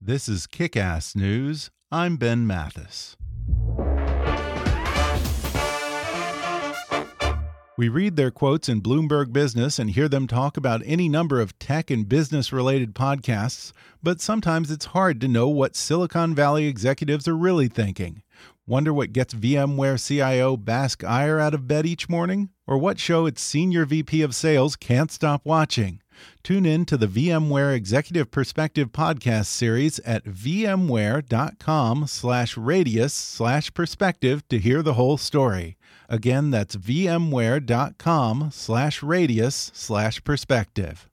This is Kick Ass News. I'm Ben Mathis. We read their quotes in Bloomberg Business and hear them talk about any number of tech and business related podcasts, but sometimes it's hard to know what Silicon Valley executives are really thinking. Wonder what gets VMware CIO Bask Iyer out of bed each morning? Or what show its senior VP of sales can't stop watching? Tune in to the VMware Executive Perspective podcast series at vmware.com slash radius slash perspective to hear the whole story. Again, that's vmware.com slash radius slash perspective.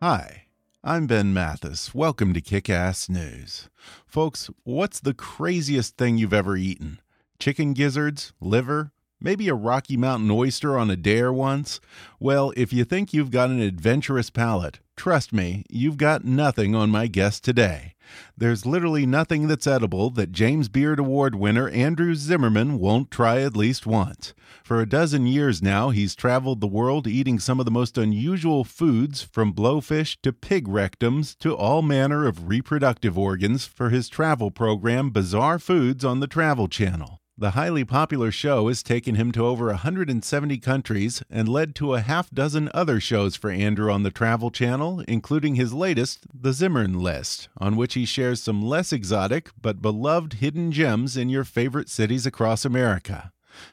Hi, I'm Ben Mathis. Welcome to Kick Ass News. Folks, what's the craziest thing you've ever eaten? Chicken gizzards? Liver? Maybe a Rocky Mountain oyster on a dare once? Well, if you think you've got an adventurous palate, trust me, you've got nothing on my guest today. There's literally nothing that's edible that James Beard Award winner Andrew Zimmerman won't try at least once. For a dozen years now, he's traveled the world eating some of the most unusual foods, from blowfish to pig rectums to all manner of reproductive organs, for his travel program Bizarre Foods on the Travel Channel. The highly popular show has taken him to over 170 countries and led to a half dozen other shows for Andrew on the Travel Channel, including his latest, The Zimmern List, on which he shares some less exotic but beloved hidden gems in your favorite cities across America.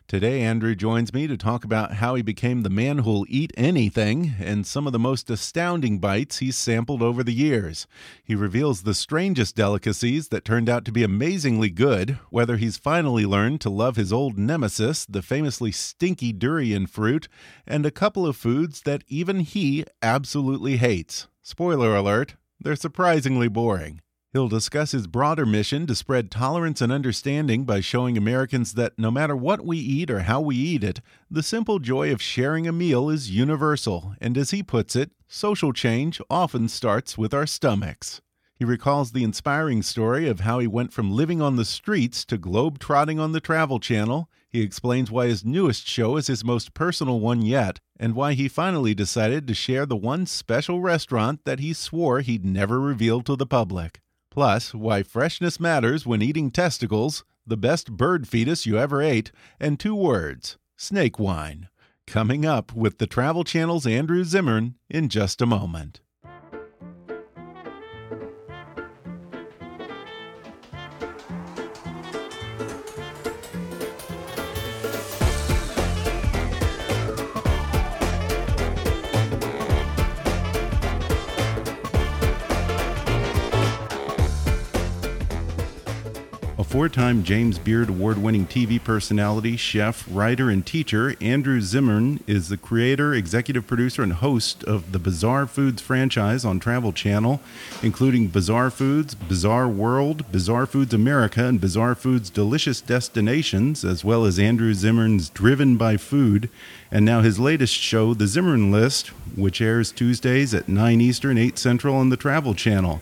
Today, Andrew joins me to talk about how he became the man who'll eat anything and some of the most astounding bites he's sampled over the years. He reveals the strangest delicacies that turned out to be amazingly good, whether he's finally learned to love his old nemesis, the famously stinky durian fruit, and a couple of foods that even he absolutely hates. Spoiler alert, they're surprisingly boring. He'll discuss his broader mission to spread tolerance and understanding by showing Americans that no matter what we eat or how we eat it, the simple joy of sharing a meal is universal, and as he puts it, social change often starts with our stomachs. He recalls the inspiring story of how he went from living on the streets to globe trotting on the Travel Channel. He explains why his newest show is his most personal one yet, and why he finally decided to share the one special restaurant that he swore he'd never reveal to the public. Plus, why freshness matters when eating testicles, the best bird fetus you ever ate, and two words snake wine. Coming up with the Travel Channel's Andrew Zimmern in just a moment. Four time James Beard Award winning TV personality, chef, writer, and teacher, Andrew Zimmern is the creator, executive producer, and host of the Bizarre Foods franchise on Travel Channel, including Bizarre Foods, Bizarre World, Bizarre Foods America, and Bizarre Foods Delicious Destinations, as well as Andrew Zimmern's Driven by Food, and now his latest show, The Zimmern List, which airs Tuesdays at 9 Eastern, 8 Central on the Travel Channel.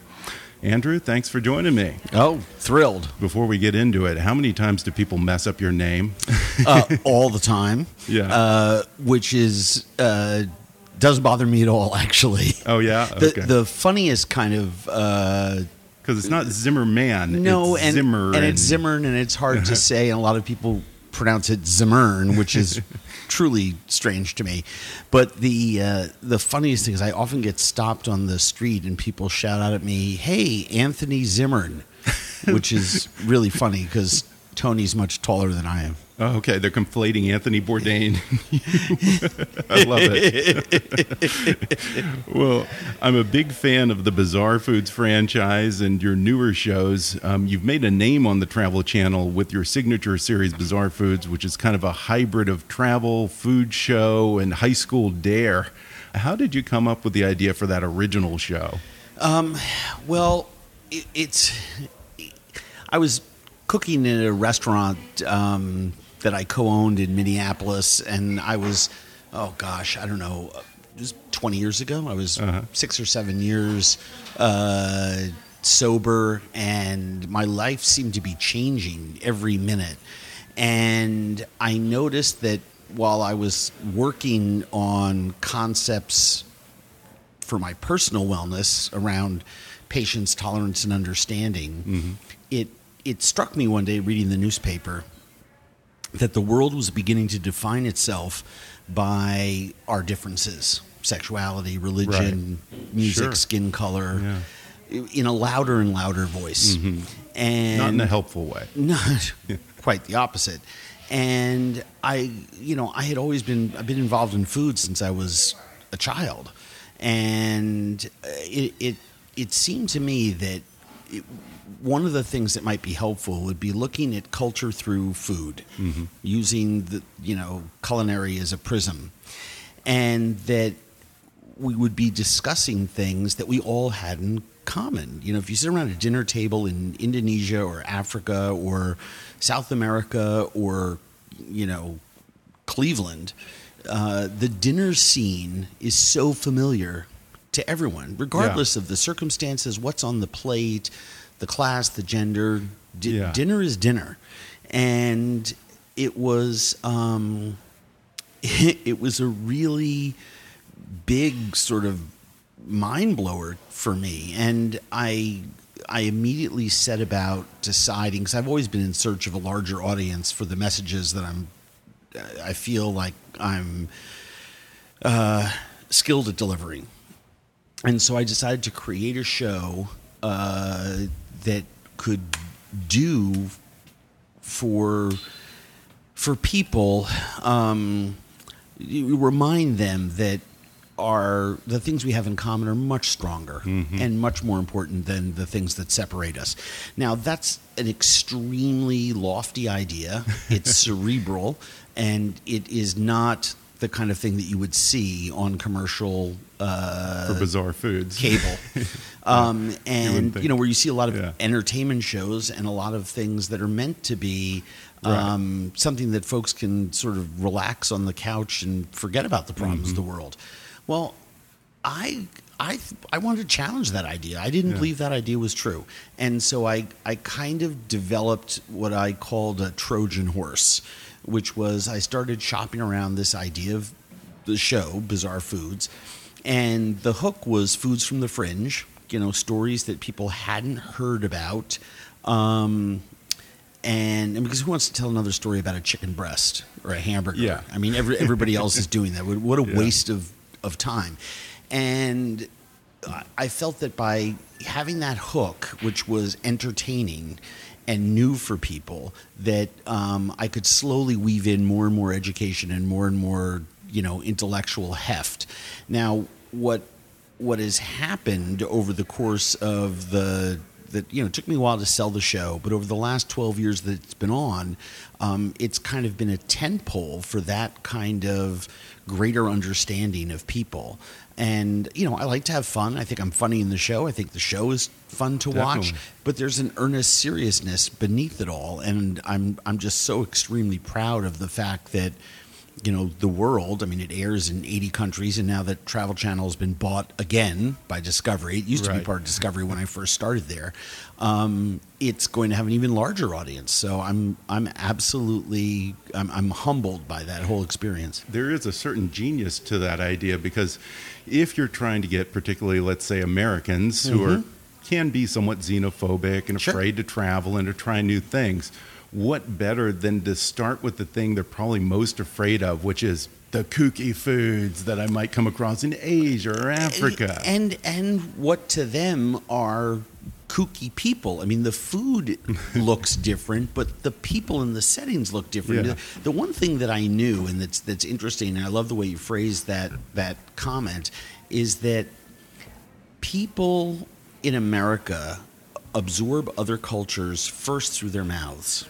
Andrew, thanks for joining me. Oh, thrilled. Before we get into it, how many times do people mess up your name? uh, all the time. Yeah. Uh, which is. Uh, doesn't bother me at all, actually. Oh yeah. Okay. The, the funniest kind of because uh, it's not Zimmerman. No, it's and Zimmer and it's Zimmern, and it's hard to say, and a lot of people pronounce it Zimmern, which is truly strange to me. But the uh, the funniest thing is I often get stopped on the street and people shout out at me, "Hey, Anthony Zimmern," which is really funny because Tony's much taller than I am. Oh, okay. They're conflating Anthony Bourdain. I love it. well, I'm a big fan of the Bizarre Foods franchise and your newer shows. Um, you've made a name on the Travel Channel with your signature series, Bizarre Foods, which is kind of a hybrid of travel, food show, and high school dare. How did you come up with the idea for that original show? Um, well, it, it's. I was cooking in a restaurant um, that I co-owned in Minneapolis, and I was, oh gosh, I don't know, just 20 years ago. I was uh-huh. six or seven years uh, sober, and my life seemed to be changing every minute. And I noticed that while I was working on concepts for my personal wellness around patience, tolerance, and understanding, it it struck me one day reading the newspaper that the world was beginning to define itself by our differences sexuality, religion, music, Sure. skin color, in a louder and louder voice. And Not in a helpful way. not quite the opposite. And I, you know, I had always been I've been involved in food since I was a child, and uh, it it, it seemed to me that it, one of the things that might be helpful would be looking at culture through food, using the you know culinary as a prism, and that we would be discussing things that we all had in common. You know, if you sit around a dinner table in Indonesia or Africa or South America or, you know, Cleveland, uh, the dinner scene is so familiar to everyone, regardless of the circumstances, what's on the plate, the class, the gender. Di- Yeah. Dinner is dinner. And it was. Um, it was a really big sort of mind blower for me and i i immediately set about deciding because i've always been in search of a larger audience for the messages that i'm i feel like i'm uh, skilled at delivering and so i decided to create a show uh, that could do for for people um, you remind them that are the things we have in common are much stronger and much more important than the things that separate us. Now that's an extremely lofty idea. It's cerebral and it is not the kind of thing that you would see on commercial uh, For bizarre foods. cable. Um, and think. you know where you see a lot of Yeah. entertainment shows and a lot of things that are meant to be Right. um, something that folks can sort of relax on the couch and forget about the problems Mm-hmm. of the world. Well, I I I wanted to challenge that idea. I didn't Yeah. believe that idea was true, and so I I kind of developed what I called a Trojan horse, which was I started shopping around this idea of the show Bizarre Foods, and the hook was foods from the fringe. You know, stories that people hadn't heard about. Um, and, and because who wants to tell another story about a chicken breast or a hamburger? Yeah. I mean, every, everybody else is doing that. What what a Yeah. waste of, of time. And I- I felt that by having that hook, which was entertaining and new for people, that um, I could slowly weave in more and more education and more and more, you know, intellectual heft. Now, what what has happened over the course of the that you know it took me a while to sell the show, but over the last twelve years that it's been on, um, it's kind of been a tent pole for that kind of greater understanding of people. And you know, I like to have fun. I think I'm funny in the show. I think the show is fun to watch. But there's an earnest seriousness beneath it all, and I'm I'm just so extremely proud of the fact that you know the world. I mean it airs in 80 countries and now that travel channel has been bought again by discovery it used to be part of discovery when i first started there um, it's going to have an even larger audience. So i'm i'm absolutely I'm, I'm humbled by that whole experience. There is a certain genius to that idea because if you're trying to get particularly let's say americans who are can be somewhat xenophobic and Sure. afraid to travel and to try new things what better than to start with the thing they're probably most afraid of which is the kooky foods that i might come across in asia or eh, africa. and and what to them are kooky people. I mean the food looks different but the people and the settings look different. Yeah. the one thing that i knew and that's that's interesting and i love the way you phrased that that comment is that people in america absorb other cultures first through their mouths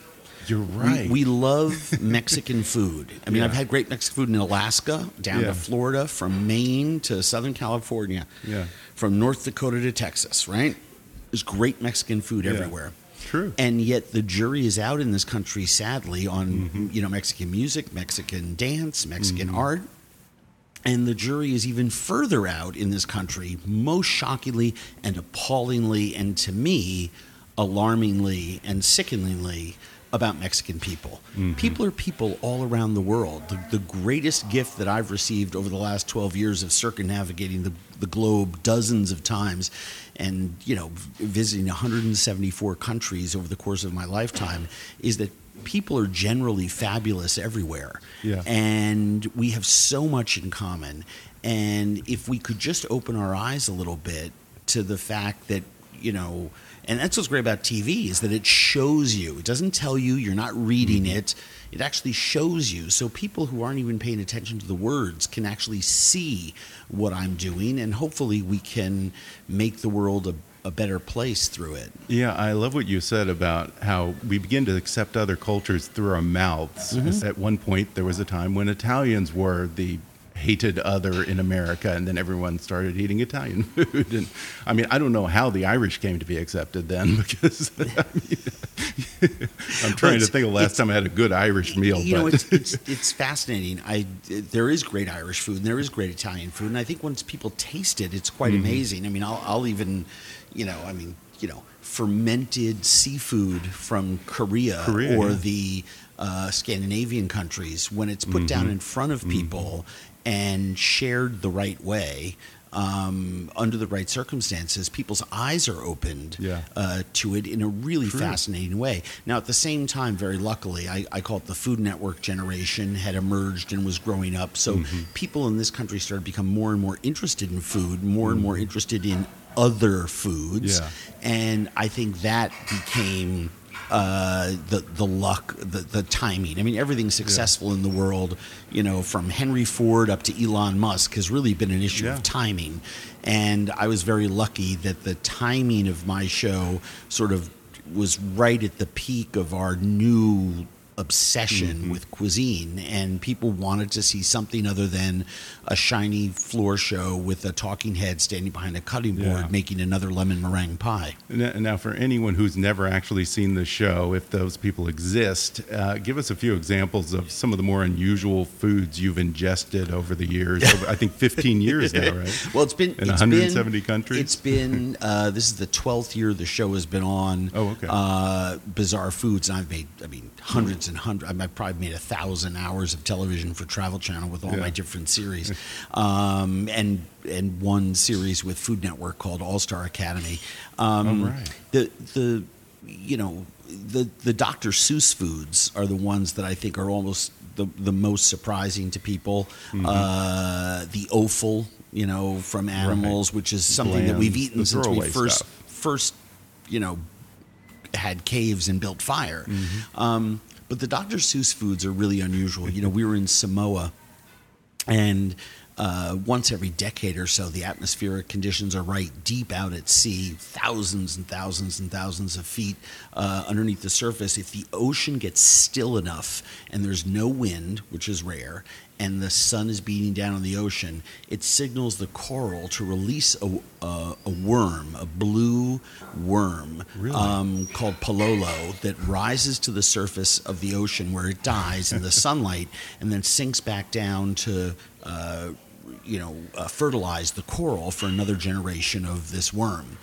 you're right we, we love Mexican food. I mean, Yeah. I've had great Mexican food in Alaska, down Yeah. to Florida, from Maine to Southern California, Yeah. from North Dakota to Texas, right? There's great Mexican food Yeah. everywhere. True. And yet the jury is out in this country, sadly, on Mm-hmm. you know Mexican music, Mexican dance, Mexican art. And the jury is even further out in this country, most shockingly and appallingly, and to me, alarmingly and sickeningly, about Mexican people. Mm-hmm. People are people all around the world. The, the greatest gift that I've received over the last 12 years of circumnavigating the, the globe dozens of times and, you know, visiting 174 countries over the course of my lifetime is that people are generally fabulous everywhere. Yeah. And we have so much in common. And if we could just open our eyes a little bit to the fact that, you know, and that's what's great about TV is that it shows you. It doesn't tell you, you're not reading mm-hmm. it. It actually shows you. So people who aren't even paying attention to the words can actually see what I'm doing. And hopefully we can make the world a, a better place through it. Yeah, I love what you said about how we begin to accept other cultures through our mouths. Mm-hmm. At one point, there was a time when Italians were the hated other in America, and then everyone started eating Italian food. And I mean, I don't know how the Irish came to be accepted then, because I mean, I'm trying to think of the last time I had a good Irish meal. you know it's, it's it's fascinating i there is great irish food and there is great italian food and i think once people taste it it's quite Mm-hmm. amazing i mean I'll, I'll even you know i mean you know fermented seafood from korea, Korea, or yeah. the uh, scandinavian countries when it's put Mm-hmm. down in front of people and shared the right way um, under the right circumstances, people's eyes are opened Yeah. uh, to it in a really True. fascinating way. Now, at the same time, very luckily, I, I call it the Food Network generation had emerged and was growing up. So Mm-hmm. people in this country started to become more and more interested in food, more and more interested in other foods, Yeah. and I think that became. Uh, the the luck, the the timing. I mean, everything successful in the world, you know, from Henry Ford up to Elon Musk, has really been an issue Yeah. of timing. And I was very lucky that the timing of my show sort of was right at the peak of our new obsession Mm-hmm. with cuisine and people wanted to see something other than a shiny floor show with a talking head standing behind a cutting board Yeah. making another lemon meringue pie Now, for anyone who's never actually seen the show, if those people exist, uh, give us a few examples of some of the more unusual foods you've ingested over the years. Over, I think 15 years now, right? Well, it's been In it's 170 been, countries? It's been uh, this is the twelfth year the show has been on. Oh, okay. Uh, Bizarre Foods, and I've made I mean hundreds and hundreds. I've probably made a thousand hours of television for Travel Channel with all Yeah. my different series, um, and and one series with Food Network called All Star Academy. Um, Oh, right. The the you know the the Dr. Seuss foods are the ones that I think are almost the the most surprising to people. Mm-hmm. Uh, the offal, you know, from animals, which is something that we've eaten since we first stuff. first you know had caves and built fire. Mm-hmm. Um, but the Dr. Seuss foods are really unusual. You know, we were in Samoa and uh, once every decade or so, the atmospheric conditions are right deep out at sea, thousands and thousands and thousands of feet uh, underneath the surface. If the ocean gets still enough and there's no wind, which is rare, and the sun is beating down on the ocean, it signals the coral to release a, a, a worm, a blue worm Really? um, called Palolo that rises to the surface of the ocean where it dies in the sunlight and then sinks back down to, uh, you know, uh, fertilize the coral for another generation of this worm.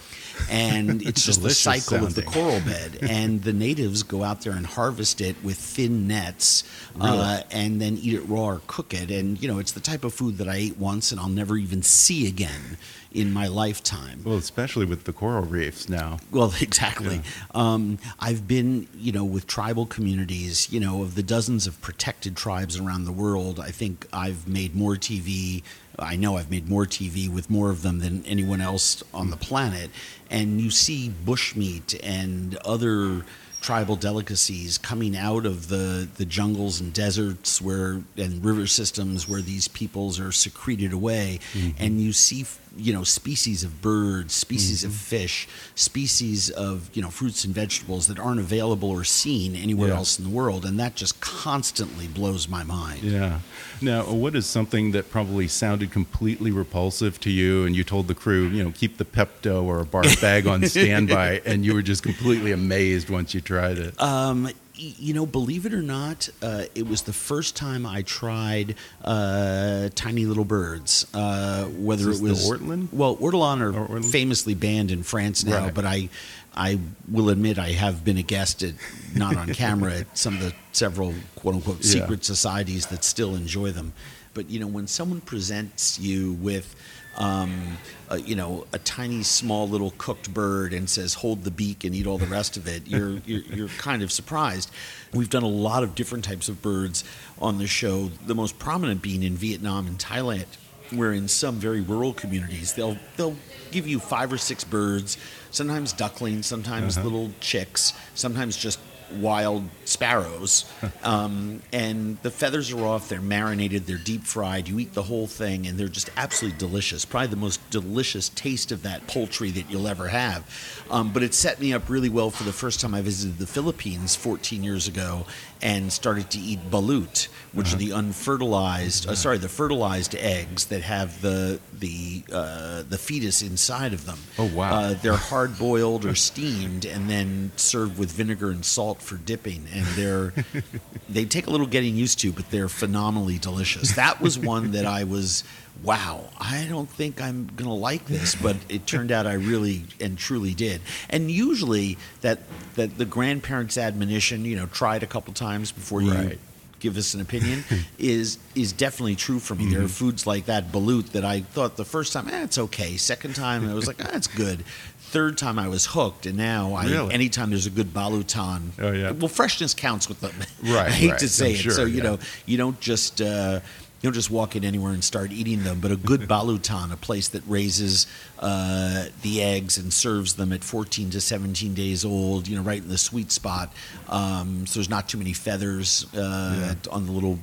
And it's just the cycle of the coral bed. And the natives go out there and harvest it with thin nets uh, and then eat it raw or cook it. And, you know, it's the type of food that I ate once and I'll never even see again in my lifetime. Well, especially with the coral reefs now. Well, exactly. Um, I've been, you know, with tribal communities, you know, of the dozens of protected tribes around the world. I think I've made more TV. I know I've made more TV with more of them than anyone else on the planet. And you see bushmeat and other tribal delicacies coming out of the, the jungles and deserts where and river systems where these peoples are secreted away. Mm-hmm. And you see you know species of birds species of mm-hmm. fish species of you know fruits and vegetables that aren't available or seen anywhere Yeah. else in the world. And that just constantly blows my mind. Yeah. Now, what is something that probably sounded completely repulsive to you, and you told the crew, you know, keep the Pepto or a barf bag on standby, and you were just completely amazed once you tried it? Um, you know, believe it or not, uh, it was the first time I tried uh, tiny little birds. Uh, whether it was ortolan? well, ortolan are Or ortolan? famously banned in France now, Right. but I, I will admit I have been a guest at not on camera at some of the several quote unquote Yeah. secret societies that still enjoy them. But you know, when someone presents you with um, a, you know, a tiny, small, little cooked bird and says, "Hold the beak and eat all the rest of it," you're, you're you're kind of surprised. We've done a lot of different types of birds on the show. The most prominent being in Vietnam and Thailand, where in some very rural communities they'll they'll give you five or six birds, sometimes ducklings, sometimes Uh-huh. little chicks, sometimes just wild sparrows. um, and the feathers are off, they're marinated, they're deep fried. You eat the whole thing, and they're just absolutely delicious. Probably the most delicious taste of that poultry that you'll ever have. Um, but it set me up really well for the first time I visited the Philippines 14 years ago and started to eat balut, which are the unfertilized, uh, sorry, the fertilized eggs that have the the uh, the fetus inside of them. Oh, wow. Uh, they're hard boiled or steamed and then served with vinegar and salt for dipping. And they're they take a little getting used to, but they're phenomenally delicious. That was one that I was wow. I don't think I'm gonna like this, but it turned out I really and truly did. And usually that that the grandparents' admonition, you know, try it a couple times before you Right. give us an opinion is is definitely true for me. There are foods like that balut that I thought the first time, eh, it's okay. Second time, I was like, ah, it's good. Third time, I was hooked, and now I, Really? anytime there's a good balutan, Oh, yeah. well, freshness counts with them. Right, I hate right. to say I'm it. sure, so you yeah. know, you don't just. Uh, you don't just walk in anywhere and start eating them, but a good balutan, a place that raises uh, the eggs and serves them at 14 to 17 days old, you know, right in the sweet spot. Um, so there's not too many feathers uh, on the little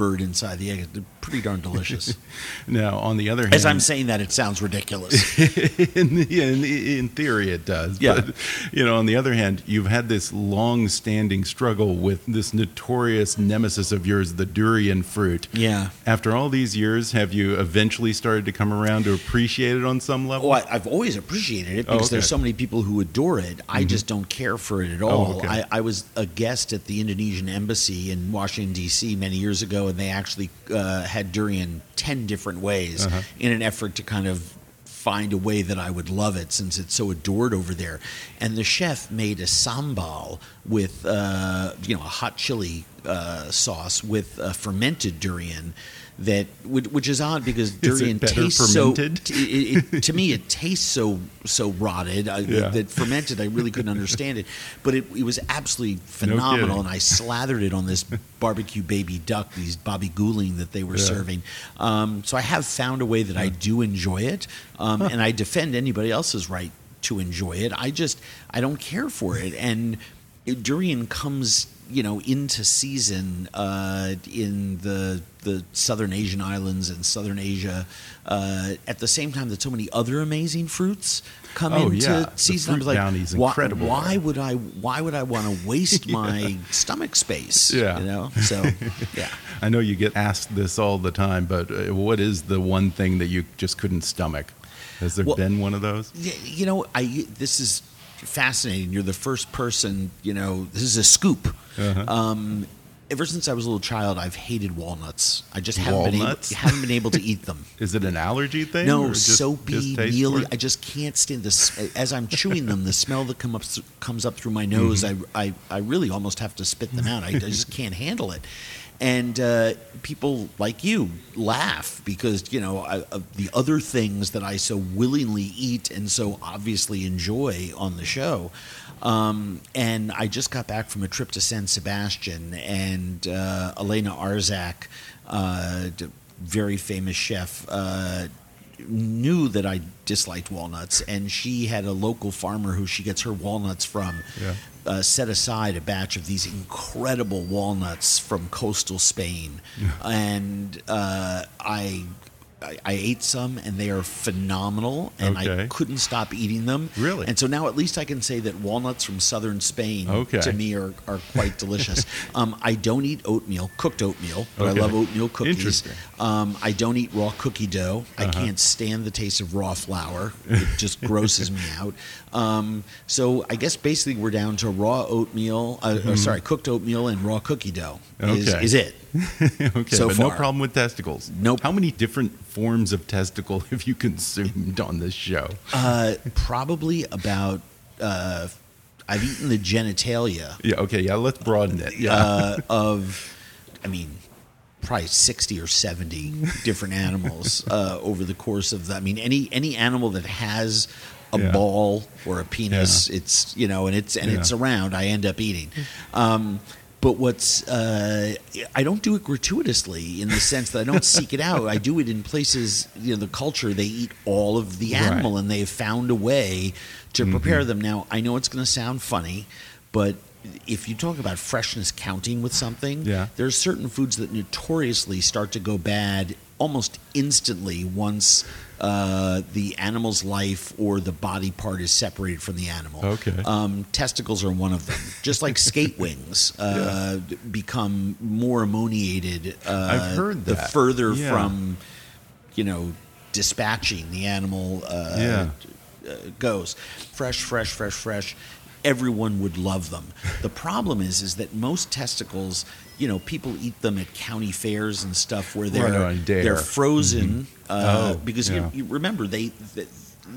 bird inside the egg. They're pretty darn delicious. Now, on the other hand, As I'm saying that, it sounds ridiculous. in, in, in theory it does Yeah. but you know on the other hand you've had this long-standing struggle with this notorious nemesis of yours the durian fruit Yeah. after all these years have you eventually started to come around to appreciate it on some level Oh, I, I've always appreciated it Oh, because okay. there's so many people who adore it. I mm-hmm. just don't care for it at all. Oh, okay. I, I was a guest at the Indonesian embassy in Washington D.C. many years ago, and they actually uh, had durian ten different ways Uh-huh. in an effort to kind of find a way that I would love it since it's so adored over there. And the chef made a sambal with uh, you know a hot chili uh, sauce with uh, fermented durian. That which, which is odd because durian tastes fermented? so. It, it, to me, it tastes so so rotted I, Yeah. that fermented. I really couldn't understand it, but it, it was absolutely phenomenal. kidding. and I slathered it on this barbecue baby duck, these bebek guling that they were Yeah. serving. Um, so I have found a way that I do enjoy it, um, and I defend anybody else's right to enjoy it. I just I don't care for it, and durian comes you know into season uh, in the the southern Asian islands and southern Asia uh, at the same time that so many other amazing fruits come Oh, into yeah. Season. I was like, why, incredible why would I? Why would I want to waste my stomach space? Yeah. you know. So yeah. i know you get asked this all the time but uh, what is the one thing that you just couldn't stomach has there Well- been one of those You know, I this is fascinating. You're the first person. You know, this is a scoop. Uh-huh. Um, ever since I was a little child, I've hated walnuts. I just haven't been, able, haven't been able to eat them. is it an allergy thing No, just soapy, mealy. I just can't stand this. As I'm chewing them, the smell that come up comes up through my nose. Mm-hmm. I, I I really almost have to spit them out. I, I just can't handle it. And uh, people like you laugh because you know I, the other things that I so willingly eat and so obviously enjoy on the show. Um, and I just got back from a trip to San Sebastian, and uh, Elena Arzak, uh, very famous chef, uh, knew that I disliked walnuts, and she had a local farmer who she gets her walnuts from. Yeah. Uh, set aside a batch of these incredible walnuts from coastal Spain, and uh, I I, I ate some and they are phenomenal, and Okay. I couldn't stop eating them. Really? And so now at least I can say that walnuts from southern Spain Okay. to me are, are quite delicious. um, I don't eat oatmeal, cooked oatmeal, but Okay. I love oatmeal cookies. Interesting. Um, I don't eat raw cookie dough. I Uh-huh. can't stand the taste of raw flour. It just grosses me out. Um, so I guess basically we're down to raw oatmeal, uh, or sorry, cooked oatmeal and raw cookie dough is, Mm-hmm. Is it. okay, So but no problem with testicles. Nope. How many different forms of testicle have you consumed on this show? Uh, probably about. Uh, I've eaten the genitalia Yeah. Okay. Yeah. Let's broaden it. Yeah. uh, of, I mean, probably sixty or seventy different animals uh, over the course of the. I mean, any any animal that has a Yeah. ball or a penis, it's you know, and it's and it's around. I end up eating. Um, but what's uh, I don't do it gratuitously in the sense that I don't seek it out. I do it in places, you know, the culture they eat all of the Right. animal, and they've found a way to prepare them. Now I know it's going to sound funny, but if you talk about freshness counting with something, Yeah. there's certain foods that notoriously start to go bad almost instantly once uh, the animal's life or the body part is separated from the animal. Okay. Um, testicles are one of them. Just like skate wings uh, become more ammoniated. Uh, I've heard that. the further Yeah. from, you know, dispatching the animal uh, Yeah. uh, goes. Fresh, fresh, fresh, fresh. Everyone would love them. The problem is, is that most testicles, you know, people eat them at county fairs and stuff where they're Right, they're frozen uh, Oh, because yeah. you, you remember they. The,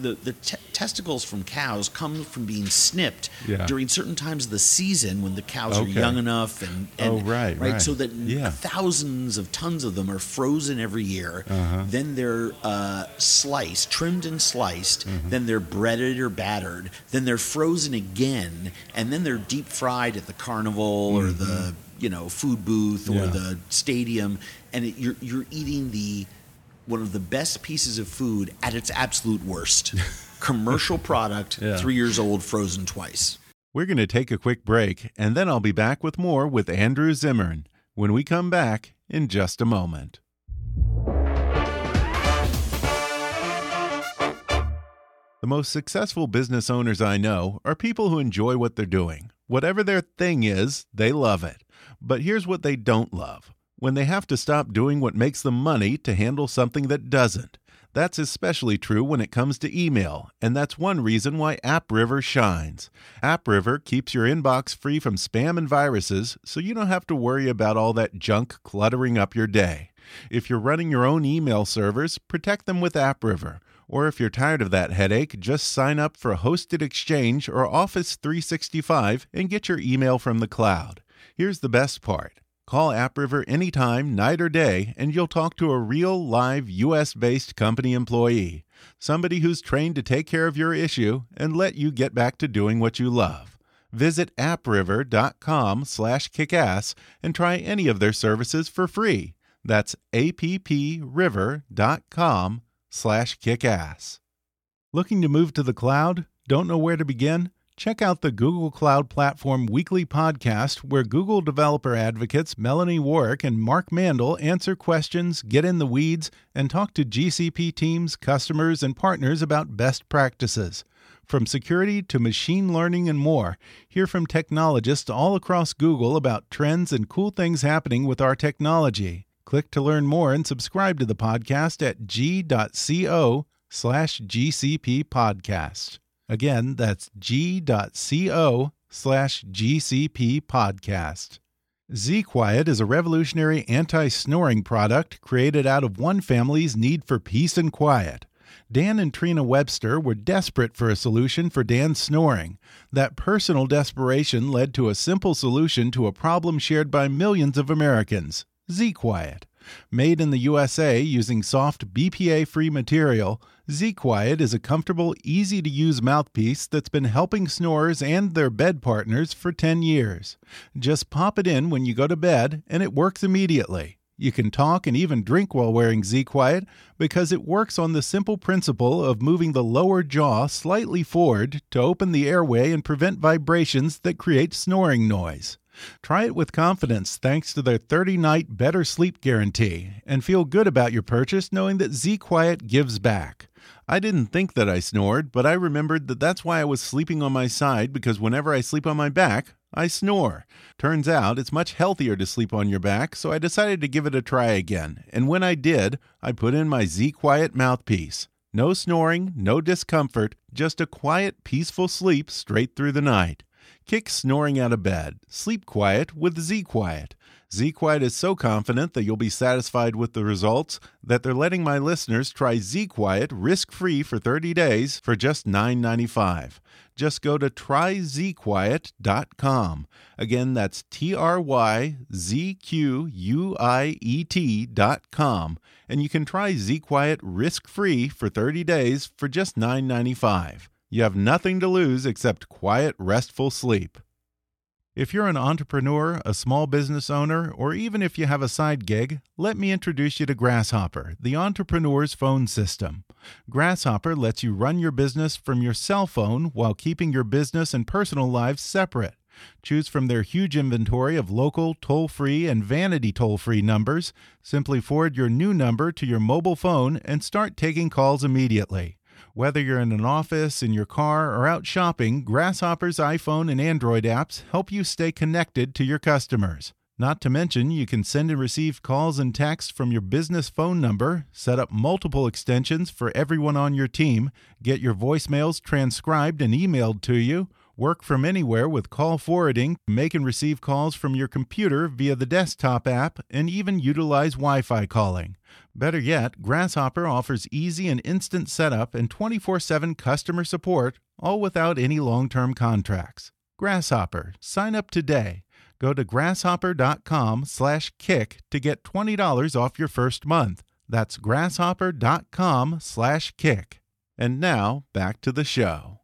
the, the te- testicles from cows come from being snipped Yeah. during certain times of the season when the cows Okay. are young enough and, and Oh, right, right. so that Yeah. thousands of tons of them are frozen every year. Uh-huh. Then they're uh, sliced, trimmed and sliced. Mm-hmm. Then they're breaded or battered. Then they're frozen again, and then they're deep fried at the carnival or the you know food booth or. Yeah. the stadium, and it, you're you're eating the one of the best pieces of food at its absolute worst. Commercial product, Yeah. three years old, frozen twice. We're going to take a quick break, and then I'll be back with more with Andrew Zimmern when we come back in just a moment. The most successful business owners I know are people who enjoy what they're doing. Whatever their thing is, they love it. But here's what they don't love when they have to stop doing what makes them money to handle something that doesn't. That's especially true when it comes to email, and that's one reason why AppRiver shines. AppRiver keeps your inbox free from spam and viruses, so you don't have to worry about all that junk cluttering up your day. If you're running your own email servers, protect them with AppRiver. Or if you're tired of that headache, just sign up for Hosted Exchange or Office 365 and get your email from the cloud. Here's the best part. Call AppRiver anytime, night or day, and you'll talk to a real, live, US based company employee. Somebody who's trained to take care of your issue and let you get back to doing what you love. Visit appriver.com slash kickass and try any of their services for free. That's appriver.com slash kickass. Looking to move to the cloud? Don't know where to begin? Check out the Google Cloud Platform Weekly Podcast, where Google developer advocates Melanie Warrick and Mark Mandel answer questions, get in the weeds, and talk to GCP teams, customers, and partners about best practices. From security to machine learning and more, hear from technologists all across Google about trends and cool things happening with our technology. Click to learn more and subscribe to the podcast at g.co slash GCP podcast. Again, that's g.co slash GCP podcast. Z Quiet is a revolutionary anti snoring product created out of one family's need for peace and quiet. Dan and Trina Webster were desperate for a solution for Dan's snoring. That personal desperation led to a simple solution to a problem shared by millions of Americans Z Quiet. Made in the USA using soft BPA free material, Z Quiet is a comfortable, easy to use mouthpiece that's been helping snorers and their bed partners for 10 years. Just pop it in when you go to bed, and it works immediately. You can talk and even drink while wearing Z Quiet because it works on the simple principle of moving the lower jaw slightly forward to open the airway and prevent vibrations that create snoring noise. Try it with confidence thanks to their 30 night better sleep guarantee and feel good about your purchase knowing that Z Quiet gives back. I didn't think that I snored, but I remembered that that's why I was sleeping on my side because whenever I sleep on my back, I snore. Turns out it's much healthier to sleep on your back, so I decided to give it a try again. And when I did, I put in my Z Quiet mouthpiece. No snoring, no discomfort, just a quiet, peaceful sleep straight through the night. Kick snoring out of bed. Sleep quiet with Z Quiet. Z Quiet is so confident that you'll be satisfied with the results that they're letting my listeners try Z Quiet risk free for 30 days for just $9.95. Just go to tryzquiet.com. Again, that's T R Y Z Q U I E T.com. And you can try Z Quiet risk free for 30 days for just $9.95. You have nothing to lose except quiet, restful sleep. If you're an entrepreneur, a small business owner, or even if you have a side gig, let me introduce you to Grasshopper, the entrepreneur's phone system. Grasshopper lets you run your business from your cell phone while keeping your business and personal lives separate. Choose from their huge inventory of local, toll free, and vanity toll free numbers. Simply forward your new number to your mobile phone and start taking calls immediately. Whether you're in an office, in your car, or out shopping, Grasshopper's iPhone and Android apps help you stay connected to your customers. Not to mention, you can send and receive calls and texts from your business phone number, set up multiple extensions for everyone on your team, get your voicemails transcribed and emailed to you, work from anywhere with call forwarding, make and receive calls from your computer via the desktop app, and even utilize Wi Fi calling. Better yet, Grasshopper offers easy and instant setup and 24 7 customer support, all without any long term contracts. Grasshopper, sign up today. Go to grasshopper.com slash kick to get $20 off your first month. That's grasshopper.com slash kick. And now, back to the show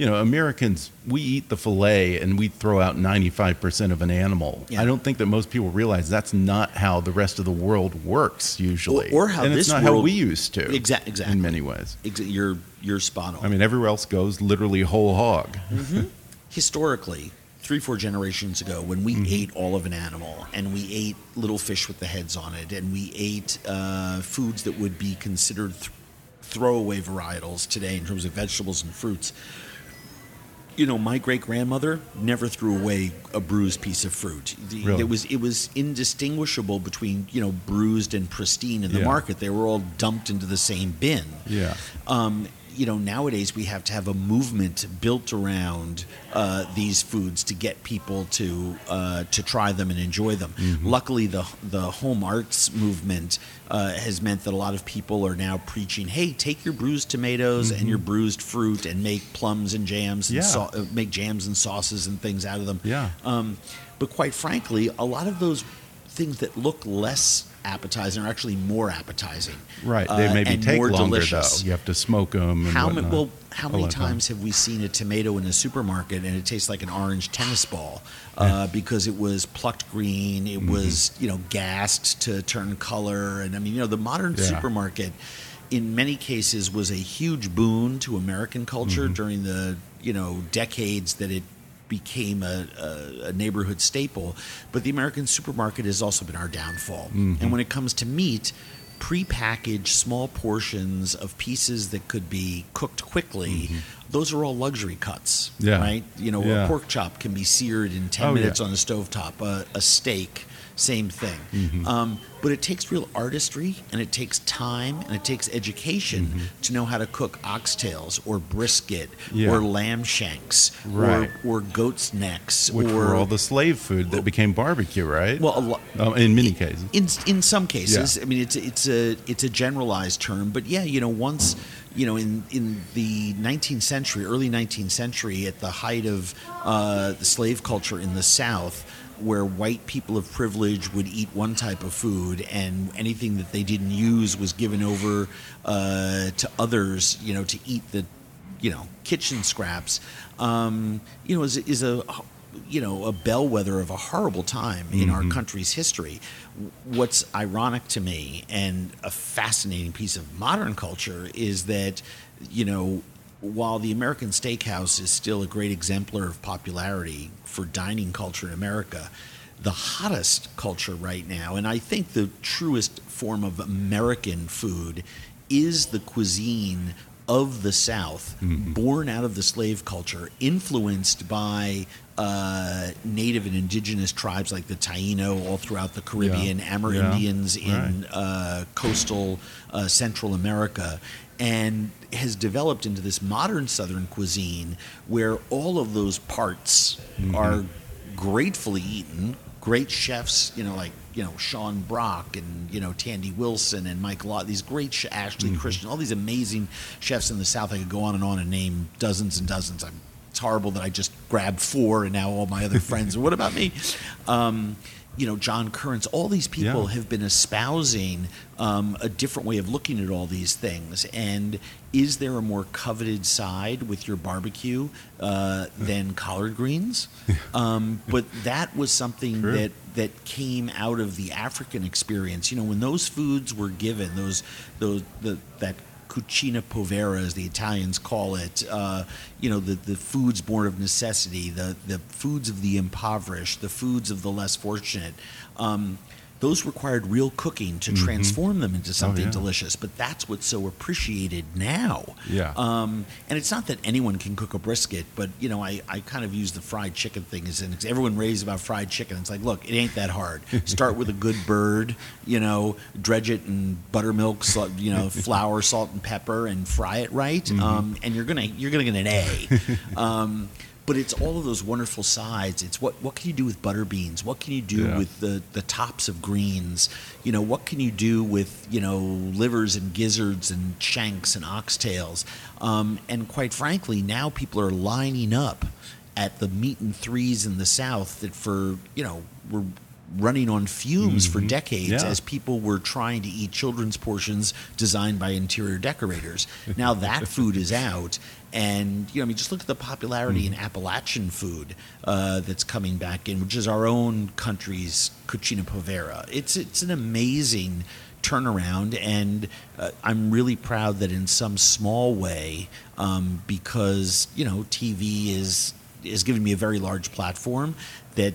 you know, Americans, we eat the filet and we throw out 95% of an animal. Yeah. I don't think that most people realize that's not how the rest of the world works usually. Or, or how and this it's not world, how we used to. Exactly. Exactly. In many ways. Exa- you're, you're spot on. I mean, everywhere else goes literally whole hog. Mm-hmm. Historically, three, four generations ago, when we mm-hmm. ate all of an animal and we ate little fish with the heads on it and we ate uh, foods that would be considered th- throwaway varietals today in terms of vegetables and fruits you know, my great grandmother never threw away a bruised piece of fruit. Really? It was it was indistinguishable between you know bruised and pristine in the yeah. market. They were all dumped into the same bin. Yeah. Um, you know, nowadays we have to have a movement built around uh, these foods to get people to uh, to try them and enjoy them. Mm-hmm. Luckily, the the home arts movement uh, has meant that a lot of people are now preaching, "Hey, take your bruised tomatoes mm-hmm. and your bruised fruit and make plums and jams and yeah. so- uh, make jams and sauces and things out of them." Yeah. Um, but quite frankly, a lot of those things that look less appetizing are actually more appetizing. Right. They uh, maybe take longer delicious. though. You have to smoke them. how many? Well, how many times have we seen a tomato in a supermarket and it tastes like an orange tennis ball uh, because it was plucked green, it mm-hmm. was you know gassed to turn color, and I mean you know the modern yeah. supermarket. In many cases, was a huge boon to American culture mm-hmm. during the you know decades that it became a, a, a, neighborhood staple. But the American supermarket has also been our downfall. Mm-hmm. And when it comes to meat, prepackaged small portions of pieces that could be cooked quickly. Mm-hmm. Those are all luxury cuts, yeah. right? You know, yeah. a pork chop can be seared in 10 oh, minutes yeah. on a stovetop. A, a steak same thing. Mm-hmm. Um, but it takes real artistry and it takes time and it takes education mm-hmm. to know how to cook oxtails or brisket yeah. or lamb shanks right. or, or goat's necks which or, were all the slave food that became barbecue right well lo- um, in many cases in in some cases yeah. i mean it's it's a it's a generalized term but yeah you know once you know, in, in the 19th century, early 19th century, at the height of uh, the slave culture in the South, where white people of privilege would eat one type of food and anything that they didn't use was given over uh, to others, you know, to eat the, you know, kitchen scraps, um, you know, is, is a you know, a bellwether of a horrible time in our country's history. What's ironic to me and a fascinating piece of modern culture is that, you know, while the American steakhouse is still a great exemplar of popularity for dining culture in America, the hottest culture right now, and I think the truest form of American food, is the cuisine of the South, born out of the slave culture, influenced by uh, native and indigenous tribes like the Taino all throughout the Caribbean, Yeah. Amur Yeah. In Right. uh, coastal uh, Central America, and has developed into this modern Southern cuisine where all of those parts are gratefully eaten. Great chefs, you know, like you know Sean Brock and you know Tandy Wilson and Mike Law, these great sh- Ashley Christensen, all these amazing chefs in the South. I could go on and on and name dozens and dozens. I'm, it's horrible that I just grabbed four and now all my other friends. What about me? Um, you know, John Currence, all these people Yeah. have been espousing um, a different way of looking at all these things. And is there a more coveted side with your barbecue uh, than collard greens? Um, but that was something True. that that came out of the African experience. You know, when those foods were given, those those the, that cucina povera, as the Italians call it, uh, you know, the, the foods born of necessity, the, the foods of the impoverished, the foods of the less fortunate. Um, those required real cooking to transform them into something yeah. delicious, but that's what's so appreciated now. Yeah. Um, and it's not that anyone can cook a brisket, but you know, I, I kind of use the fried chicken thing as an everyone raves about fried chicken. It's like, look, it ain't that hard. Start with a good bird, you know, dredge it in buttermilk, salt, you know, flour, salt, and pepper, and fry it right, um, and you're gonna you're gonna get an A. Um, but it's all of those wonderful sides. It's what what can you do with butter beans? What can you do Yeah. with the the tops of greens? You know, what can you do with you know livers and gizzards and shanks and oxtails? Um, and quite frankly, now people are lining up at the meat and threes in the South that for you know were running on fumes for decades Mm-hmm. Yeah. as people were trying to eat children's portions designed by interior decorators. Now that food is out, and you know, I mean, just look at the popularity in Appalachian food uh, that's coming back in, which is our own country's cucina povera. It's it's an amazing turnaround, and uh, I'm really proud that in some small way, um, because you know, TV is is giving me a very large platform that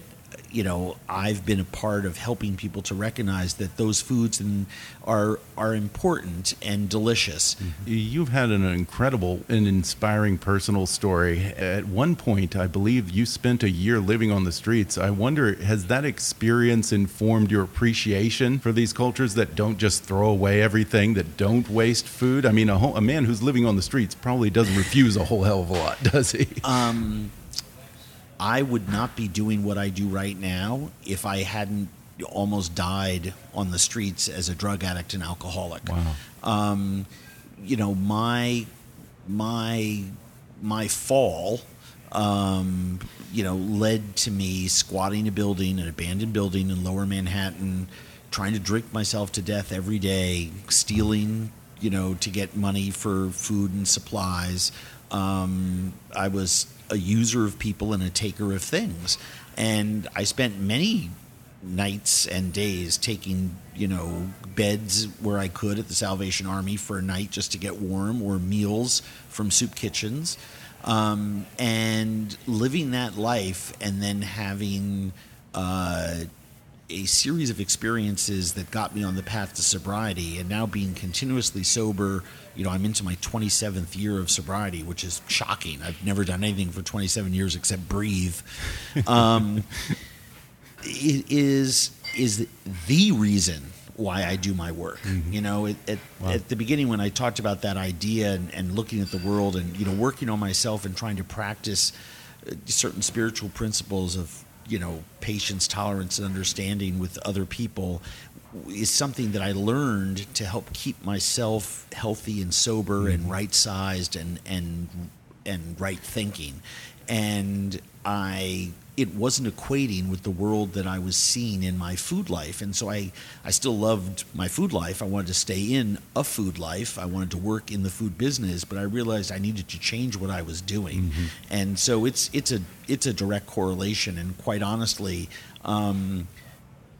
you know I've been a part of helping people to recognize that those foods and are are important and delicious. Mm-hmm. You've had an incredible and inspiring personal story. At one point, I believe you spent a year living on the streets. I wonder, has that experience informed your appreciation for these cultures that don't just throw away everything, that don't waste food? I mean, a, whole, a man who's living on the streets probably doesn't refuse a whole hell of a lot, does he? Um, I would not be doing what I do right now if I hadn't almost died on the streets as a drug addict and alcoholic. Wow. Um, you know, my my my fall, um, you know, led to me squatting a building, an abandoned building in Lower Manhattan, trying to drink myself to death every day, stealing, you know, to get money for food and supplies. Um, I was a user of people and a taker of things, and I spent many nights and days taking you know beds where I could at the Salvation Army for a night just to get warm or meals from soup kitchens. Um, and living that life and then having uh, a series of experiences that got me on the path to sobriety and now being continuously sober you know i'm into my 27th year of sobriety which is shocking. I've never done anything for 27 years except breathe. Um, it is is the reason why I do my work. You know, it, at, at the beginning when I talked about that idea and, and looking at the world and you know working on myself and trying to practice uh, certain spiritual principles of you know patience, tolerance, and understanding with other people is something that I learned to help keep myself healthy and sober and mm-hmm. right sized and and and right thinking. And I it wasn't equating with the world that I was seeing in my food life. And so I, I still loved my food life. I wanted to stay in a food life. I wanted to work in the food business, but I realized I needed to change what I was doing. Mm-hmm. And so it's it's a it's a direct correlation. And quite honestly, um,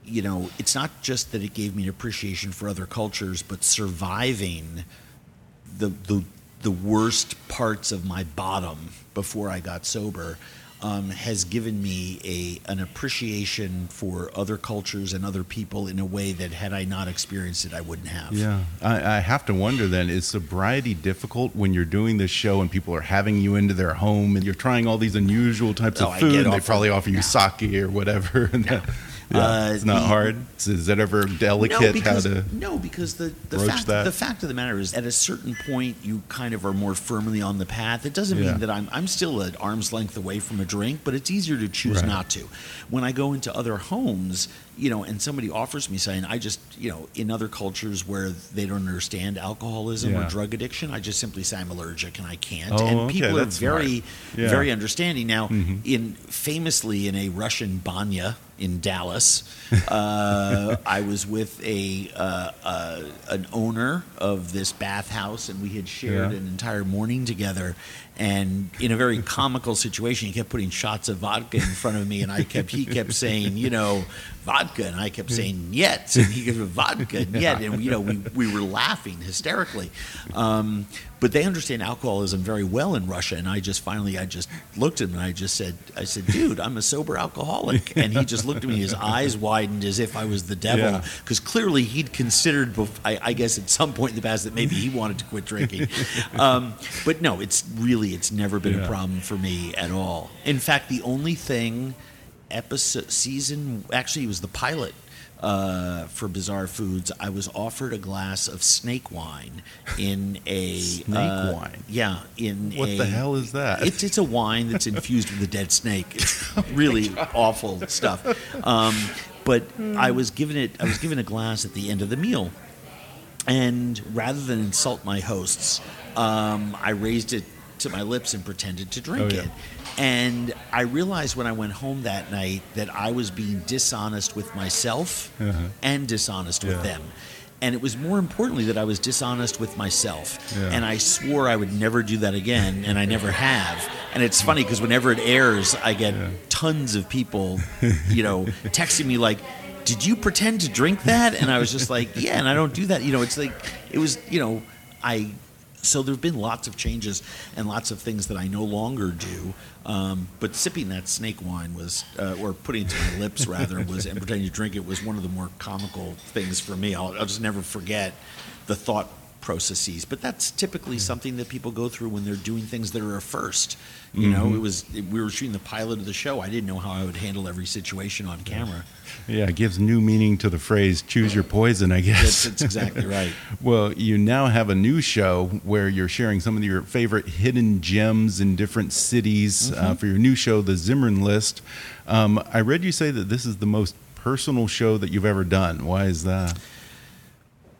you know, it's not just that it gave me an appreciation for other cultures, but surviving the the the worst parts of my bottom before I got sober um, has given me a an appreciation for other cultures and other people in a way that had I not experienced it, I wouldn't have. Yeah, I, I have to wonder then: is sobriety difficult when you're doing this show and people are having you into their home and you're trying all these unusual types Oh, of food? And they probably offer you no. sake or whatever. and that- yeah, Uh, it's not hard. Is, is that ever delicate? No, because, how to? no, because the, the fact that? the fact of the matter is, at a certain point, you kind of are more firmly on the path. It doesn't Yeah. mean that I'm I'm still at arm's length away from a drink, but it's easier to choose Right. not to. When I go into other homes, you know, and somebody offers me something, I just, you know, in other cultures where they don't understand alcoholism Yeah. or drug addiction, I just simply say I'm allergic and I can't. Oh, and okay, people are that's very. Yeah. very understanding. Now, Mhm. in famously in a Russian banya in Dallas, uh, I was with a uh, uh, an owner of this bathhouse, and we had shared Yeah. an entire morning together. And in a very comical situation, he kept putting shots of vodka in front of me, and I kept he kept saying, you know, vodka, and I kept saying yet, and he kept vodka and and you know, we we were laughing hysterically. Um, but they understand alcoholism very well in Russia, and I just finally I just looked at him and I just said I said, dude, I'm a sober alcoholic, and he just looked at me, his eyes widened as if I was the devil, Yeah. because clearly he'd considered, I, I guess, at some point in the past that maybe he wanted to quit drinking. Um, but no, it's really it's never been a problem for me at all. In fact, the only thing episode season actually it was the pilot uh, for Bizarre Foods. I was offered a glass of snake wine in a Snake uh, wine? Yeah, in What a, the hell is that? It's it's a wine that's infused with a dead snake. It's really awful stuff. Um, but I was given it. I was given a glass at the end of the meal, and rather than insult my hosts, um, I raised it to my lips and pretended to drink Oh, yeah. it. And I realized when I went home that night that I was being dishonest with myself Uh-huh. and dishonest with them. And it was more importantly that I was dishonest with myself. Yeah. And I swore I would never do that again, and I never have. And it's funny because whenever it airs, I get Yeah. tons of people, you know, texting me like, "Did you pretend to drink that?" And I was just like, "Yeah," and I don't do that. You know, it's like it was, you know, I. So there have been lots of changes and lots of things that I no longer do. Um, but sipping that snake wine was, uh, or putting it to my lips rather, was and pretending to drink it was one of the more comical things for me. I'll, I'll just never forget the thought processes. But that's typically something that people go through when they're doing things that are a first. You know, it was we were shooting the pilot of the show. I didn't know how I would handle every situation on camera. Yeah, it gives new meaning to the phrase "choose your poison." I guess That's, that's exactly right. Well, you now have a new show where you're sharing some of your favorite hidden gems in different cities uh, Mm-hmm. for your new show, The Zimmern List. Um, I read you say that this is the most personal show that you've ever done. Why is that?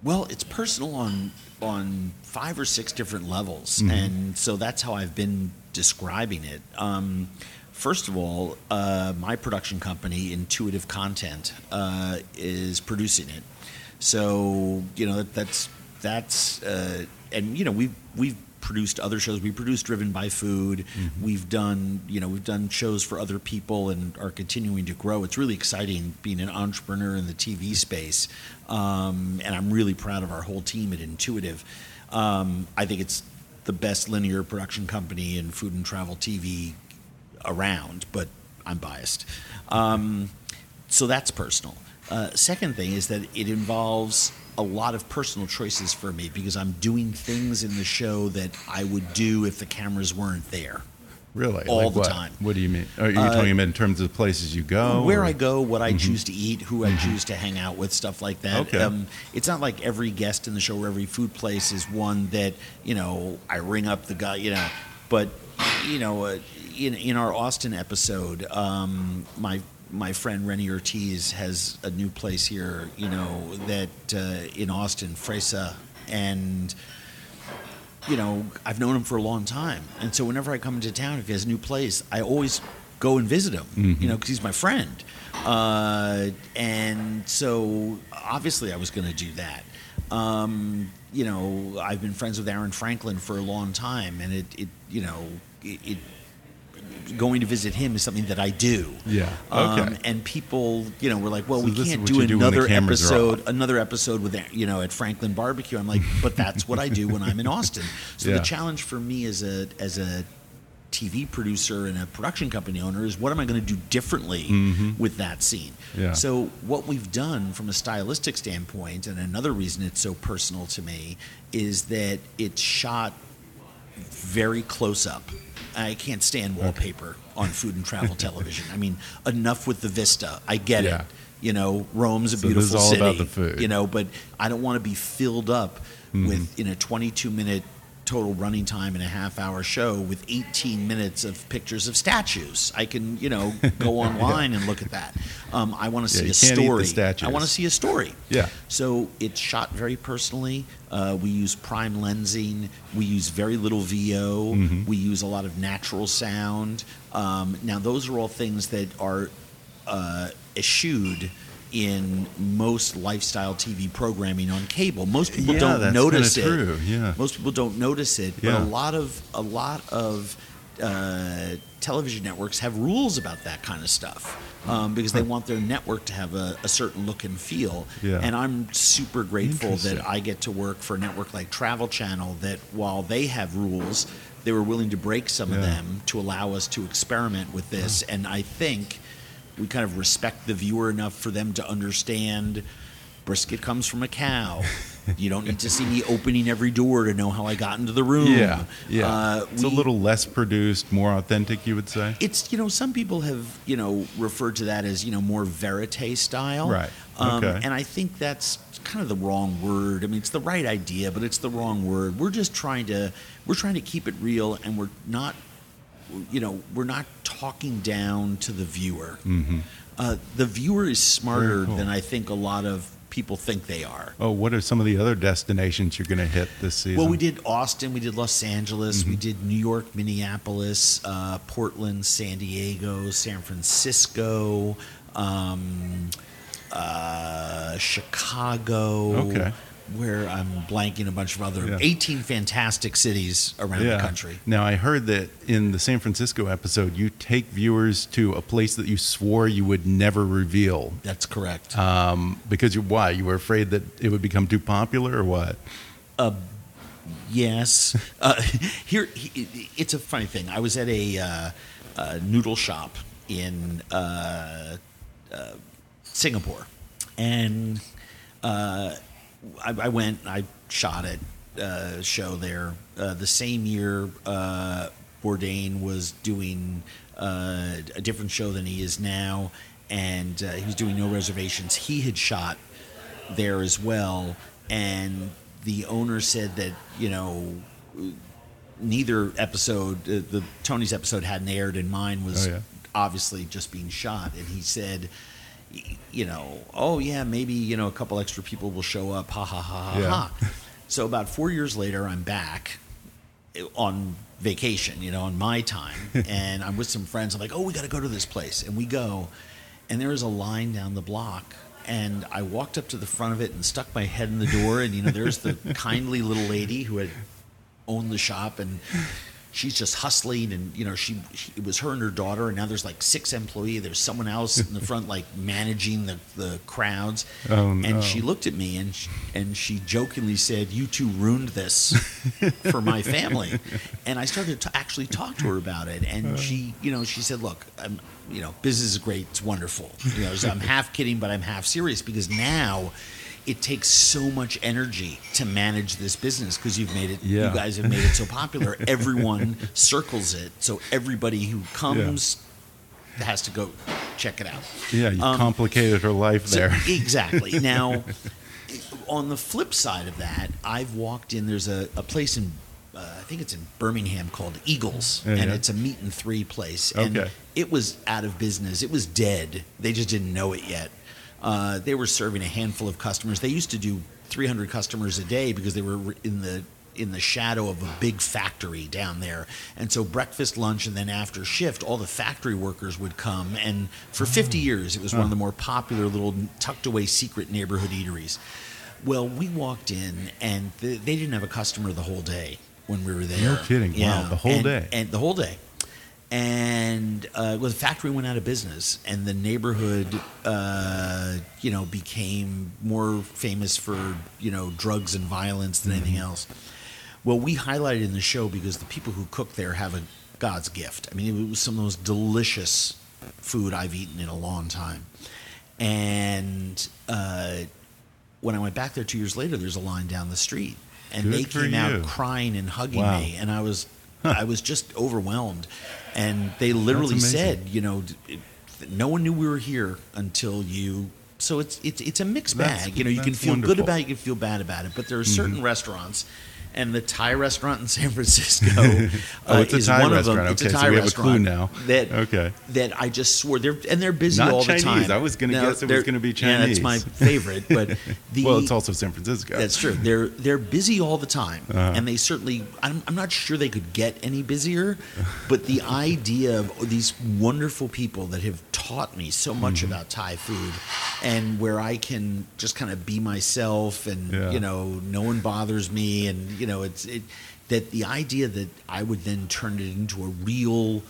Well, it's personal on on five or six different levels, Mhm. and so that's how I've been describing it. Um, first of all, uh, my production company, Intuitive Content, uh, is producing it. So you know that's that's uh, and you know we've we've produced other shows. We produced Driven by Food. We've done you know we've done shows for other people and are continuing to grow. It's really exciting being an entrepreneur in the TV space, um, and I'm really proud of our whole team at Intuitive. Um, I think it's the best linear production company in food and travel TV around, but I'm biased. Um, so that's personal. Uh, second thing is that it involves a lot of personal choices for me because I'm doing things in the show that I would do if the cameras weren't there. Really? All Like the what? time. What do you mean? Are you Uh, talking about in terms of places you go? Where or- I go, what I choose to eat, who I choose to hang out with, stuff like that. Okay. Um, it's not like every guest in the show or every food place is one that you know I ring up the guy, you know. But you know, uh, in in our Austin episode, um, my my friend Rene Ortiz has a new place here, you know, that uh, in Austin, Fresa, and you know, I've known him for a long time. And so whenever I come into town, if he has a new place, I always go and visit him, Mm-hmm. you know, because he's my friend. Uh, and so obviously I was going to do that. Um, you know, I've been friends with Aaron Franklin for a long time, and it, it you know, it, it going to visit him is something that I do. Yeah. Um, Okay. and people, you know, were like, "Well, So we can't do you do another episode, another episode with you know at Franklin Barbecue." I'm like, "But that's what I do when I'm in Austin." So Yeah. the challenge for me as a as a TV producer and a production company owner is what am I going to do differently with that scene? Mm-hmm. Yeah. So what we've done from a stylistic standpoint, and another reason it's so personal to me, is that it's shot very close up. I can't stand wallpaper on food and travel television. I mean, enough with the vista. I get Yeah. it. You know, Rome's a So this is beautiful all city. about the food. You know, but I don't want to be filled up Mm-hmm. with in a 22 minute total running time in a half hour show with 18 minutes of pictures of statues. I can, you know, go online and look at that. Um, I want to Yeah, see a can't eat the story. I want to see a story. Yeah. So it's shot very personally. Uh, we use prime lensing. We use very little VO. Mm-hmm. We use a lot of natural sound. Um, now, those are all things that are uh, eschewed in most lifestyle TV programming on cable. Most people Yeah, don't notice it. true, yeah. Most people don't notice it. Yeah. But a lot of a lot of uh, television networks have rules about that kind of stuff um, because they want their network to have a, a certain look and feel. Yeah. And I'm super grateful that I get to work for a network like Travel Channel that while they have rules, they were willing to break some of them to allow us to experiment with this. And I think we kind of respect the viewer enough for them to understand brisket comes from a cow. You don't need to see me opening every door to know how I got into the room. Yeah, yeah. Uh, it's a little less produced, more authentic, you would say. it's you know some people have you know referred to that as you know more verite style Right. um, Okay. and i think that's kind of the wrong word i mean it's the right idea but it's the wrong word we're just trying to we're trying to keep it real and we're not you know we're not talking down to the viewer uh, the viewer is smarter Mm-hmm. Cool. than i think a lot of people think they are Oh, what are some of the other destinations you're going to hit this season? Well, we did Austin, we did Los Angeles, Mm-hmm. we did New York, Minneapolis, uh, Portland, San Diego, San Francisco, um, uh, Chicago. Okay. Where I'm blanking a bunch of other Yeah. 18 fantastic cities around the country. Now, I heard that in the San Francisco episode, you take viewers to a place that you swore you would never reveal. That's correct. Um, because you why? You were afraid that it would become too popular, or what? Yes. Uh, here, it's a funny thing. I was at a, uh, uh noodle shop in uh, uh, Singapore, and uh, I, I went. I shot at a show there. Uh, the same year, uh, Bourdain was doing uh, a different show than he is now, and uh, he was doing No Reservations. He had shot there as well, and the owner said that you know neither episode, uh, the Tony's episode hadn't aired, and mine was Oh, yeah. obviously just being shot. And he said, you know, oh yeah, maybe you know a couple extra people will show up. Ha ha ha ha Yeah. ha. So about four years later, I'm back uh, on vacation, you know, on my time, and I'm with some friends. I'm like, oh, we got to go to this place, and we go, and there is a line down the block. And I walked up to the front of it and stuck my head in the door, and you know, there's the kindly little lady who had owned the shop and she's just hustling and you know she, she it was her and her daughter and now there's like six employee there's someone else in the front like managing the, the crowds. Oh, no. and she looked at me and she, and she jokingly said you two ruined this for my family. And i started to actually talk to her about it. And uh. she you know she said look i'm you know business is great it's wonderful. You know so i'm half kidding but i'm half serious because now it takes so much energy to manage this business because you've made it Yeah. you guys have made it so popular everyone circles it so everybody who comes has to go check it out Yeah, you Um, complicated her life so- there. exactly. Now, on the flip side of that, I've walked in. There's a, a place in, uh, I think it's in Birmingham called Eagles, Yeah, and yeah. it's a meat and three place. And Okay. it was out of business. It was dead. They just didn't know it yet. Uh, they were serving a handful of customers. They used to do 300 customers a day because they were in the in the shadow of a big factory down there. And so breakfast, lunch, and then after shift, all the factory workers would come. And for 50 years, it was one of the more popular little tucked away secret neighborhood eateries. Well, we walked in and th- they didn't have a customer the whole day when we were there. No kidding. Wow, the whole And- day. And the whole day. And uh, well, the factory went out of business, and the neighborhood, uh, you know, became more famous for you know drugs and violence than anything else. Well, we highlighted in the show because the people who cook there have a God's gift. I mean, it was some of the most delicious food I've eaten in a long time. And uh, when I went back there two years later, there's a line down the street, and Good they came out crying and hugging Wow. me, and I was, I was just overwhelmed. And they literally said, you know, it, no one knew we were here until you. So it's it's it's a mixed That's- bag. You know, you can feel good wonderful. Mm-hmm. about it, you can feel bad about it. But there are certain restaurants. And the Thai restaurant in San Francisco uh, Oh, it's a is Thai one of restaurant. them. It's Okay, a so Thai we have a restaurant clue now. That Okay. that I just swore they're and they're busy Not all Chinese. the time. I was gonna guess it was gonna be Yeah, that's my favorite. But the well, it's also San Francisco. that's true. They're they're busy all the time, Uh-huh. and they certainly. I'm, I'm not sure they could get any busier, but the idea of these wonderful people that have taught me so much Mm-hmm. about Thai food, and where I can just kind of be myself, and Yeah. you know, no one bothers me, and you know, it's it that the idea that I would then turn it into a real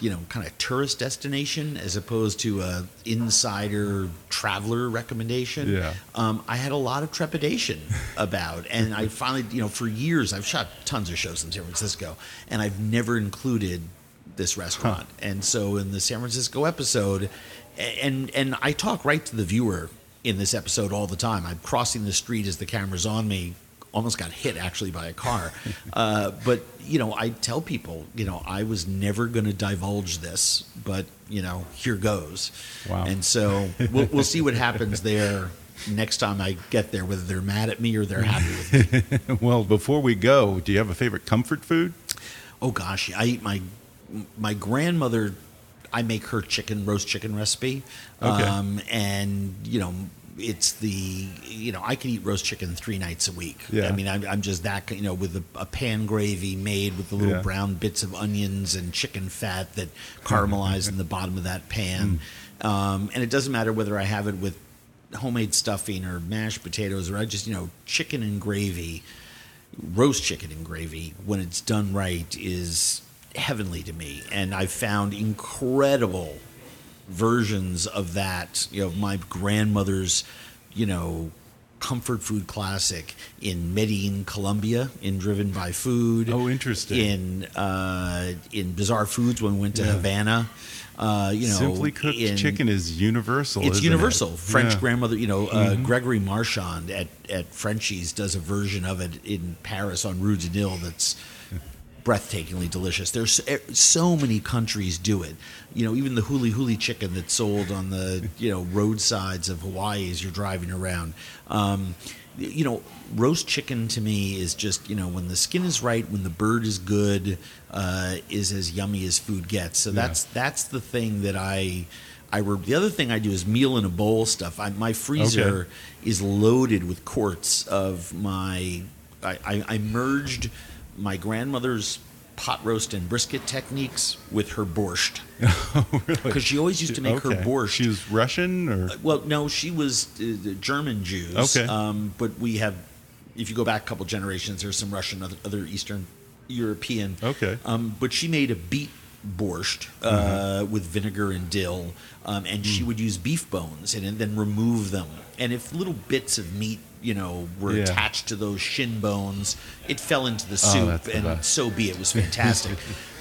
you know, kind of tourist destination as opposed to a insider traveler recommendation. Yeah. Um, I had a lot of trepidation about, and I finally, you know, for years I've shot tons of shows in San Francisco, and I've never included this restaurant. And so in the San Francisco episode, and and I talk right to the viewer in this episode all the time. I'm crossing the street as the camera's on me. Almost got hit actually by a car, uh, but you know I tell people you know I was never going to divulge this, but you know here goes. Wow. And so we'll, we'll see what happens there next time I get there, whether they're mad at me or they're happy with me. well, before we go, do you have a favorite comfort food? Oh gosh, I eat my my grandmother. I make her chicken roast chicken recipe, Okay. um, and you know it's the you know I can eat roast chicken three nights a week. Yeah. I mean I'm, I'm just that you know with a, a pan gravy made with the little Yeah. brown bits of onions and chicken fat that caramelize in the bottom of that pan, Mm. um, and it doesn't matter whether I have it with homemade stuffing or mashed potatoes or I just you know chicken and gravy roast chicken and gravy when it's done right is heavenly to me and i've found incredible versions of that you know my grandmother's you know comfort food classic in medellin colombia in driven by food Oh, interesting. in uh, in bizarre foods when we went to Yeah. havana uh, you know Simply cooked in- chicken is universal. it's universal. It? French Yeah. Mm-hmm. grandmother, you know, uh, Gregory Marchand at, at Frenchie's does a version of it in Paris on Rue du Nil that's breathtakingly delicious. There's so, so many countries do it. You know, even the huli huli chicken that's sold on the you know roadsides of Hawaii as you're driving around. Um, you know, roast chicken to me is just you know when the skin is right, when the bird is good, uh, is as yummy as food gets. So that's that's the thing that I. I re- the other thing I do is meal in a bowl stuff. I, my freezer Okay. is loaded with quarts of my. I, I, I merged my grandmother's pot roast and brisket techniques with her borscht because she always used to make her borscht. She was Russian or Well, no, she was uh, German Jews. Okay. Um, but we have, if you go back a couple generations, there's some Russian, other, other Eastern European. Okay. Um, but she made a beet borscht uh, with vinegar and dill, um, and she would use beef bones and, then remove them. And if little bits of meat, you know, were Yeah. attached to those shin bones, it fell into the Oh, soup, the and best. so be it. It was fantastic.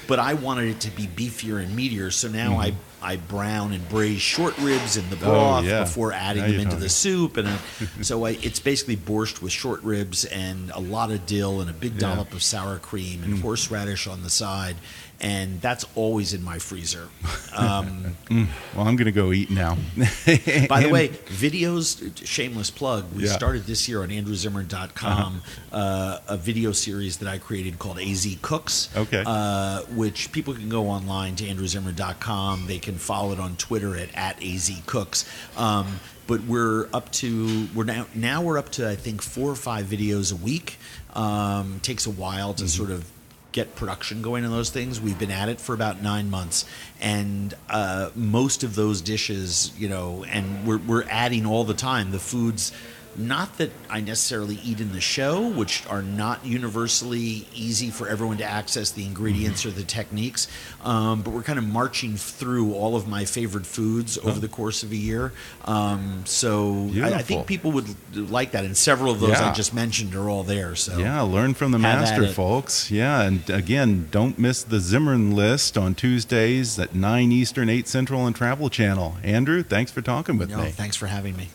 but I wanted it to be beefier and meatier, so now I I brown and braise short ribs in the broth Mm-hmm. Oh, yeah. before adding Now them into the soup, and uh so I, it's basically borscht with short ribs and a lot of dill and a big Yeah. dollop of sour cream and horseradish on the side, and that's always in my freezer. Um, well, I'm going to go eat now. by the way, videos, shameless plug, we Yeah. started this year on andrewzimmern.com uh, a video series that I created called AZ Cooks. Okay. Uh, which people can go online to andrewzimmern.com. They can follow it on Twitter at, at AZ Cooks. Um, but we're up to we're now now we're up to I think four or five videos a week. Um, takes a while to sort of get production going on those things. We've been at it for about nine months, and uh, most of those dishes, you know, and we're we're adding all the time the foods. Not that I necessarily eat in the show, which are not universally easy for everyone to access the ingredients or the techniques, um, but we're kind of marching through all of my favorite foods over the course of a year. Um, so I, I think people would like that, and several of those I just mentioned are all there. So Yeah, learn from the master, folks. Yeah, and again, don't miss the Zimmern list on Tuesdays at 9 Eastern, 8 Central on Travel Channel. Andrew, thanks for talking with no, me. thanks for having me.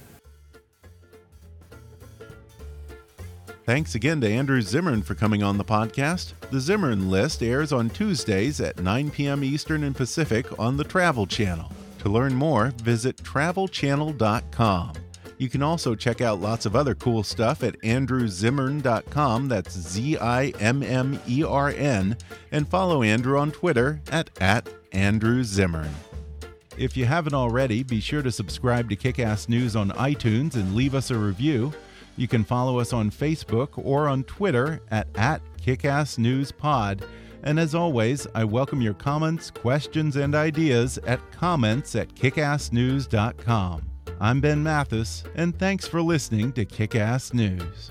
Thanks again to Andrew Zimmern for coming on the podcast. The Zimmern List airs on Tuesdays at 9 p.m. Eastern and Pacific on the Travel Channel. To learn more, visit travelchannel.com. You can also check out lots of other cool stuff at andrewzimmern.com. That's Z I M M E R N. And follow Andrew on Twitter at, at Andrew Zimmern. If you haven't already, be sure to subscribe to Kickass News on iTunes and leave us a review. You can follow us on Facebook or on Twitter at, at KickassNewsPod. And as always, I welcome your comments, questions, and ideas at comments at kickassnews.com. I'm Ben Mathis, and thanks for listening to Kickass News.